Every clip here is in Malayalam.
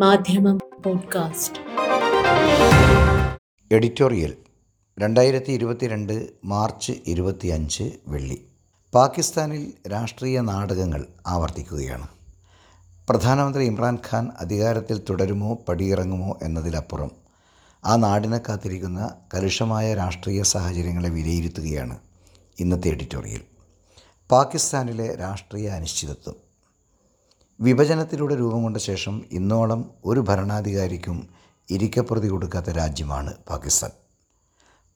മാധ്യമം പോഡ്കാസ്റ്റ്. എഡിറ്റോറിയൽ രണ്ടായിരത്തി ഇരുപത്തിരണ്ട് മാർച്ച് ഇരുപത്തിയഞ്ച് വെള്ളി. പാകിസ്ഥാനിൽ രാഷ്ട്രീയ നാടകങ്ങൾ ആവർത്തിക്കുകയാണ്. പ്രധാനമന്ത്രി ഇമ്രാൻഖാൻ അധികാരത്തിൽ തുടരുമോ പടിയിറങ്ങുമോ എന്നതിലപ്പുറം ആ നാടിനെ കാത്തിരിക്കുന്ന കലുഷമായ രാഷ്ട്രീയ സാഹചര്യങ്ങളെ വിലയിരുത്തുകയാണ് ഇന്നത്തെ എഡിറ്റോറിയൽ. പാകിസ്ഥാനിലെ രാഷ്ട്രീയ അനിശ്ചിതത്വം. വിഭജനത്തിലൂടെ രൂപം കൊണ്ട ശേഷം ഇന്നോളം ഒരു ഭരണാധികാരിക്കും ഇരിക്കപ്രതി കൊടുക്കാത്ത രാജ്യമാണ് പാകിസ്ഥാൻ.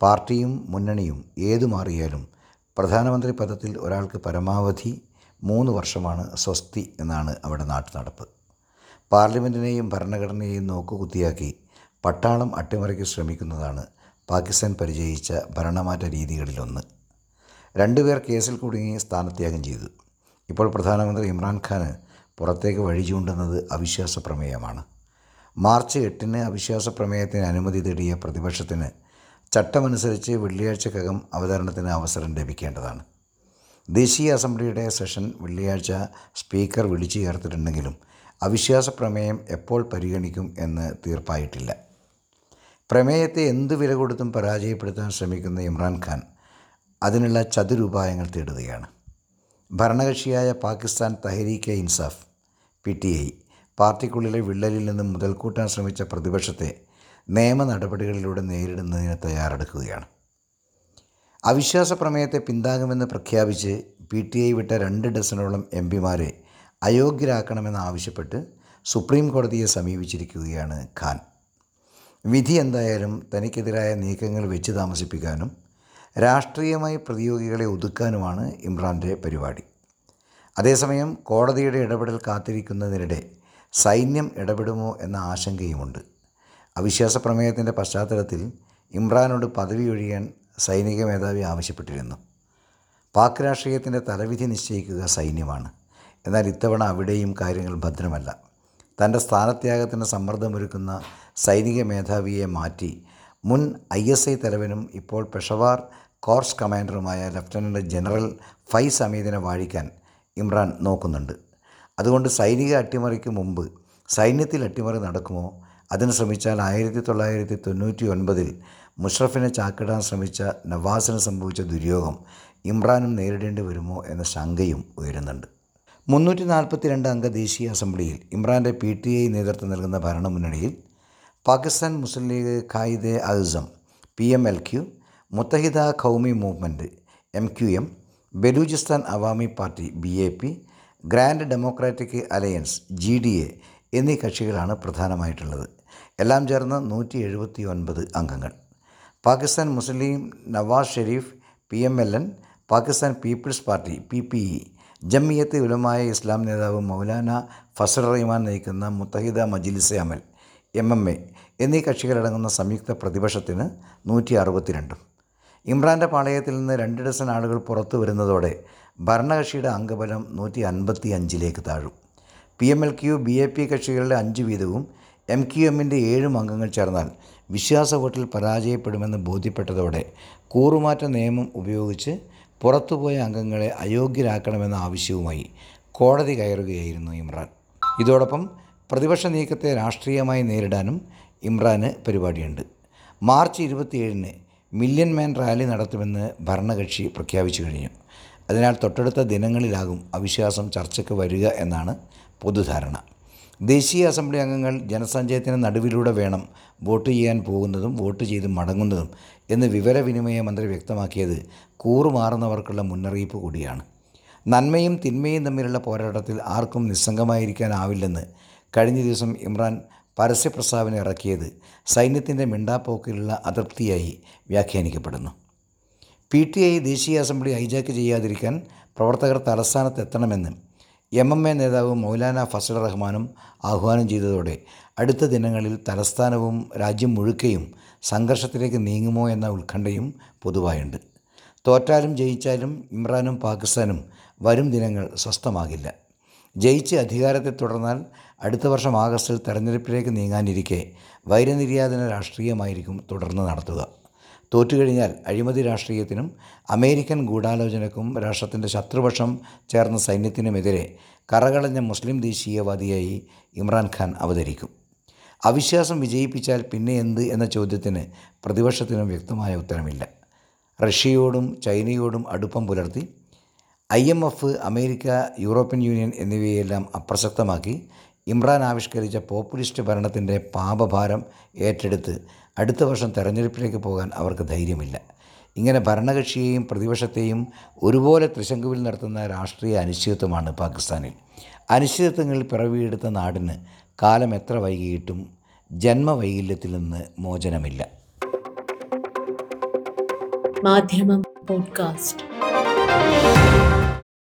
പാർട്ടിയും മുന്നണിയും ഏതു മാറിയാലും പ്രധാനമന്ത്രി പദത്തിൽ ഒരാൾക്ക് പരമാവധി മൂന്ന് വർഷമാണ് സ്വസ്തി എന്നാണ് അവിടെ നാട്ടു നടപ്പ് പാർലമെന്റിനെയും ഭരണഘടനയെയും നോക്കുകുത്തിയാക്കി പട്ടാളം അട്ടിമറിക്ക് ശ്രമിക്കുന്നതാണ് പാകിസ്ഥാൻ പരിചയിച്ച ഭരണമാറ്റ രീതികളിലൊന്ന്. രണ്ടുപേർ കേസിൽ കുടുങ്ങി സ്ഥാനത്യാഗം ചെയ്തു. ഇപ്പോൾ പ്രധാനമന്ത്രി ഇമ്രാൻഖാന് പുറത്തേക്ക് വഴി ചൂണ്ടുന്നത് അവിശ്വാസ പ്രമേയമാണ് മാർച്ച് എട്ടിന് അവിശ്വാസ പ്രമേയത്തിന് അനുമതി തേടിയ പ്രതിപക്ഷത്തിന് ചട്ടമനുസരിച്ച് വെള്ളിയാഴ്ചക്കകം അവതരണത്തിന് അവസരം ലഭിക്കേണ്ടതാണ്. ദേശീയ അസംബ്ലിയുടെ സെഷൻ വെള്ളിയാഴ്ച സ്പീക്കർ വിളിച്ചു ചേർത്തിട്ടുണ്ടെങ്കിലും അവിശ്വാസ പ്രമേയം എപ്പോൾ പരിഗണിക്കും എന്ന് തീർപ്പായിട്ടില്ല. പ്രമേയത്തെ എന്ത് വില കൊടുത്തും പരാജയപ്പെടുത്താൻ ശ്രമിക്കുന്ന ഇമ്രാൻഖാൻ അതിനുള്ള ചതുരുപായങ്ങൾ തേടുകയാണ്. ഭരണകക്ഷിയായ Pakistan Tehreek-e Insaf P T I. പാർട്ടിക്കുള്ളിലെ വിള്ളലിൽ നിന്നും മുതൽക്കൂട്ടാൻ ശ്രമിച്ച പ്രതിപക്ഷത്തെ നിയമ നടപടികളിലൂടെ നേരിടുന്നതിന് തയ്യാറെടുക്കുകയാണ്. അവിശ്വാസ പ്രമേയത്തെ പിന്താങ്ങുമെന്ന് പ്രഖ്യാപിച്ച് പി ടി ഐ വിട്ട രണ്ട് ഡസനോളം എം പിമാരെ അയോഗ്യരാക്കണമെന്നാവശ്യപ്പെട്ട് സുപ്രീം കോടതിയെ സമീപിച്ചിരിക്കുകയാണ് ഖാൻ. വിധി എന്തായാലും തനിക്കെതിരായ നീക്കങ്ങൾ വെച്ച് താമസിപ്പിക്കാനും രാഷ്ട്രീയമായി പ്രതിയോഗികളെ ഒതുക്കാനുമാണ് ഇമ്രാന്റെ പരിപാടി. അതേസമയം കോടതിയുടെ ഇടപെടൽ കാത്തിരിക്കുന്നതിനിടെ സൈന്യം ഇടപെടുമോ എന്ന ആശങ്കയുമുണ്ട്. അവിശ്വാസ പ്രമേയത്തിന്റെ പശ്ചാത്തലത്തിൽ ഇമ്രാനോട് പദവി ഒഴിയാൻ സൈനിക മേധാവി ആവശ്യപ്പെട്ടിരുന്നു. പാക് രാഷ്ട്രീയത്തിന്റെ തലവിധി നിശ്ചയിക്കുക സൈന്യമാണ്. എന്നാൽ ഇത്തവണ അവിടെയും കാര്യങ്ങൾ ഭദ്രമല്ല. തന്റെ സ്ഥാനത്യാഗത്തിന് സമ്മർദ്ദമൊരുക്കുന്ന സൈനിക മേധാവിയെ മാറ്റി മുൻ ഐ എസ് ഐ തലവനും ഇപ്പോൾ പെഷവാർ കോർസ് കമാൻഡറുമായ ലഫ്റ്റനന്റ് ജനറൽ ഫൈസ് അമീദിനെ വാഴിക്കാൻ ഇമ്രാൻ നോക്കുന്നുണ്ട്. അതുകൊണ്ട് സൈനിക അട്ടിമറിക്ക് മുമ്പ് സൈന്യത്തിൽ അട്ടിമറി നടക്കുമോ? അതിന് ശ്രമിച്ചാൽ ആയിരത്തി തൊള്ളായിരത്തി തൊണ്ണൂറ്റി ഒൻപതിൽ മുഷറഫിനെ ചാക്കിടാൻ ശ്രമിച്ച നവാസിന് സംഭവിച്ച ദുര്യോഗം ഇമ്രാനും നേരിടേണ്ടി വരുമോ എന്ന ശങ്കയും ഉയരുന്നുണ്ട്. മുന്നൂറ്റി നാൽപ്പത്തി രണ്ട് അംഗ ദേശീയ അസംബ്ലിയിൽ ഇമ്രാന്റെ പി ടി ഐ നേതൃത്വം നൽകുന്ന ഭരണമുന്നണിയിൽ Pakistan Muslim League Quaid-e Azam P M L Q Muttahida Qaumi Movement M Q M Balochistan Awami Party B A P Grand Democratic Alliance G D A എന്നീ കക്ഷികളാണ് പ്രധാനമായിട്ടുള്ളത്. എല്ലാം ചേർന്ന് നൂറ്റി എഴുപത്തി ഒൻപത് അംഗങ്ങൾ. Pakistan Muslim Nawaz Sharif P M L N Pakistan Peoples Party P P E Jamiat Ulema Islam നേതാവ് മൗലാന ഫസൽ റഹ്മാൻ നയിക്കുന്ന Muttahida Majlis-e Amal M M A എന്നീ കക്ഷികളടങ്ങുന്ന സംയുക്ത പ്രതിപക്ഷത്തിന് നൂറ്റി അറുപത്തിരണ്ടും ഇമ്രാന്റെ പാളയത്തിൽ നിന്ന് രണ്ട് ഡസൻ ആളുകൾ പുറത്തു വരുന്നതോടെ ഭരണകക്ഷിയുടെ അംഗബലം നൂറ്റി അൻപത്തി അഞ്ചിലേക്ക് താഴും. P M L Q B A P കക്ഷികളുടെ അഞ്ച് വീതവും എം ക്യു എമ്മിന്റെ ഏഴും അംഗങ്ങൾ ചേർന്നാൽ വിശ്വാസ വോട്ടിൽ പരാജയപ്പെടുമെന്ന് ബോധ്യപ്പെട്ടതോടെ കൂറുമാറ്റ നിയമം ഉപയോഗിച്ച് പുറത്തുപോയ അംഗങ്ങളെ അയോഗ്യരാക്കണമെന്ന ആവശ്യവുമായി കോടതി കയറുകയായിരുന്നു ഇമ്രാൻ. ഇതോടൊപ്പം പ്രതിപക്ഷ നീക്കത്തെ രാഷ്ട്രീയമായി നേരിടാനും ഇമ്രാന് പരിപാടിയുണ്ട്. മാർച്ച് ഇരുപത്തിയേഴിന് മില്യൺ മാൻ റാലി നടത്തുമെന്ന് ഭരണകക്ഷി പ്രഖ്യാപിച്ചു കഴിഞ്ഞു. അതിനാൽ തൊട്ടടുത്ത ദിനങ്ങളിലാകും അവിശ്വാസം ചർച്ചയ്ക്ക് വരിക എന്നാണ് പൊതുധാരണ. ദേശീയ അസംബ്ലി അംഗങ്ങൾ ജനസഞ്ചയത്തിന് നടുവിലൂടെ വേണം വോട്ട് ചെയ്യാൻ പോകുന്നതും വോട്ട് ചെയ്ത് മടങ്ങുന്നതും എന്ന് വിവരവിനിമയ മന്ത്രി വ്യക്തമാക്കിയത് കൂറുമാറുന്നവർക്കുള്ള മുന്നറിയിപ്പ് കൂടിയാണ്. നന്മയും തിന്മയും തമ്മിലുള്ള പോരാട്ടത്തിൽ ആർക്കും നിസ്സംഗമായിരിക്കാനാവില്ലെന്ന് കഴിഞ്ഞ ദിവസം ഇമ്രാൻ പരസ്യ പ്രസ്താവന ഇറക്കിയത് സൈന്യത്തിന്റെ മിണ്ടാപ്പോക്കിലുള്ള അതൃപ്തിയായി വ്യാഖ്യാനിക്കപ്പെടുന്നു. പി ടി ഐ ദേശീയ അസംബ്ലി ഹൈജാക്ക് ചെയ്യാതിരിക്കാൻ പ്രവർത്തകർ തലസ്ഥാനത്തെത്തണമെന്ന് എം എം എ നേതാവ് മൗലാന ഫസൽ റഹ്മാനും ആഹ്വാനം ചെയ്തതോടെ അടുത്ത ദിനങ്ങളിൽ തലസ്ഥാനവും രാജ്യം മുഴുക്കയും സംഘർഷത്തിലേക്ക് നീങ്ങുമോ എന്ന ഉത്കണ്ഠയും പൊതുവായുണ്ട്. തോറ്റാലും ജയിച്ചാലും ഇമ്രാനും പാകിസ്ഥാനും വരും ദിനങ്ങൾ സ്വസ്ഥമാകില്ല. ജയിച്ച് അധികാരത്തെ തുടർന്നാൽ അടുത്ത വർഷം ആഗസ്റ്റിൽ തെരഞ്ഞെടുപ്പിലേക്ക് നീങ്ങാനിരിക്കെ വൈരനിര്യാതന രാഷ്ട്രീയമായിരിക്കും തുടർന്ന് നടത്തുക. തോറ്റുകഴിഞ്ഞാൽ അഴിമതി രാഷ്ട്രീയത്തിനും അമേരിക്കൻ ഗൂഢാലോചനക്കും രാഷ്ട്രത്തിന്റെ ശത്രുപക്ഷം ചേർന്ന സൈന്യത്തിനുമെതിരെ കറകളഞ്ഞ മുസ്ലിം ദേശീയവാദിയായി ഇമ്രാൻഖാൻ അവതരിക്കും. അവിശ്വാസം വിജയിപ്പിച്ചാൽ പിന്നെ എന്ത് എന്ന ചോദ്യത്തിന് പ്രതിപക്ഷത്തിനും വ്യക്തമായ ഉത്തരമില്ല. റഷ്യയോടും ചൈനയോടും അടുപ്പം പുലർത്തി I M F America European union എന്നിവയെല്ലാം അപ്രസക്തമാക്കി ഇമ്രാൻ ആവിഷ്കരിച്ച പോപ്പുലിസ്റ്റ് ഭരണത്തിന്റെ പാപഭാരം ഏറ്റെടുത്ത് അടുത്ത വർഷം തെരഞ്ഞെടുപ്പിലേക്ക് പോകാൻ അവർക്ക് ധൈര്യമില്ല. ഇങ്ങനെ ഭരണകക്ഷിയെയും പ്രതിപക്ഷത്തെയും ഒരുപോലെ ത്രിശങ്കുവിൽ നടത്തുന്ന രാഷ്ട്രീയ അനിശ്ചിതത്വമാണ് പാകിസ്ഥാനിൽ. അനിശ്ചിതത്വങ്ങളിൽ പിറവിയെടുത്ത നാടിന് കാലം എത്ര വൈകിയിട്ടും ജന്മവൈകല്യത്തിൽ നിന്ന് മോചനമില്ല. മാധ്യമം പോഡ്കാസ്റ്റ്.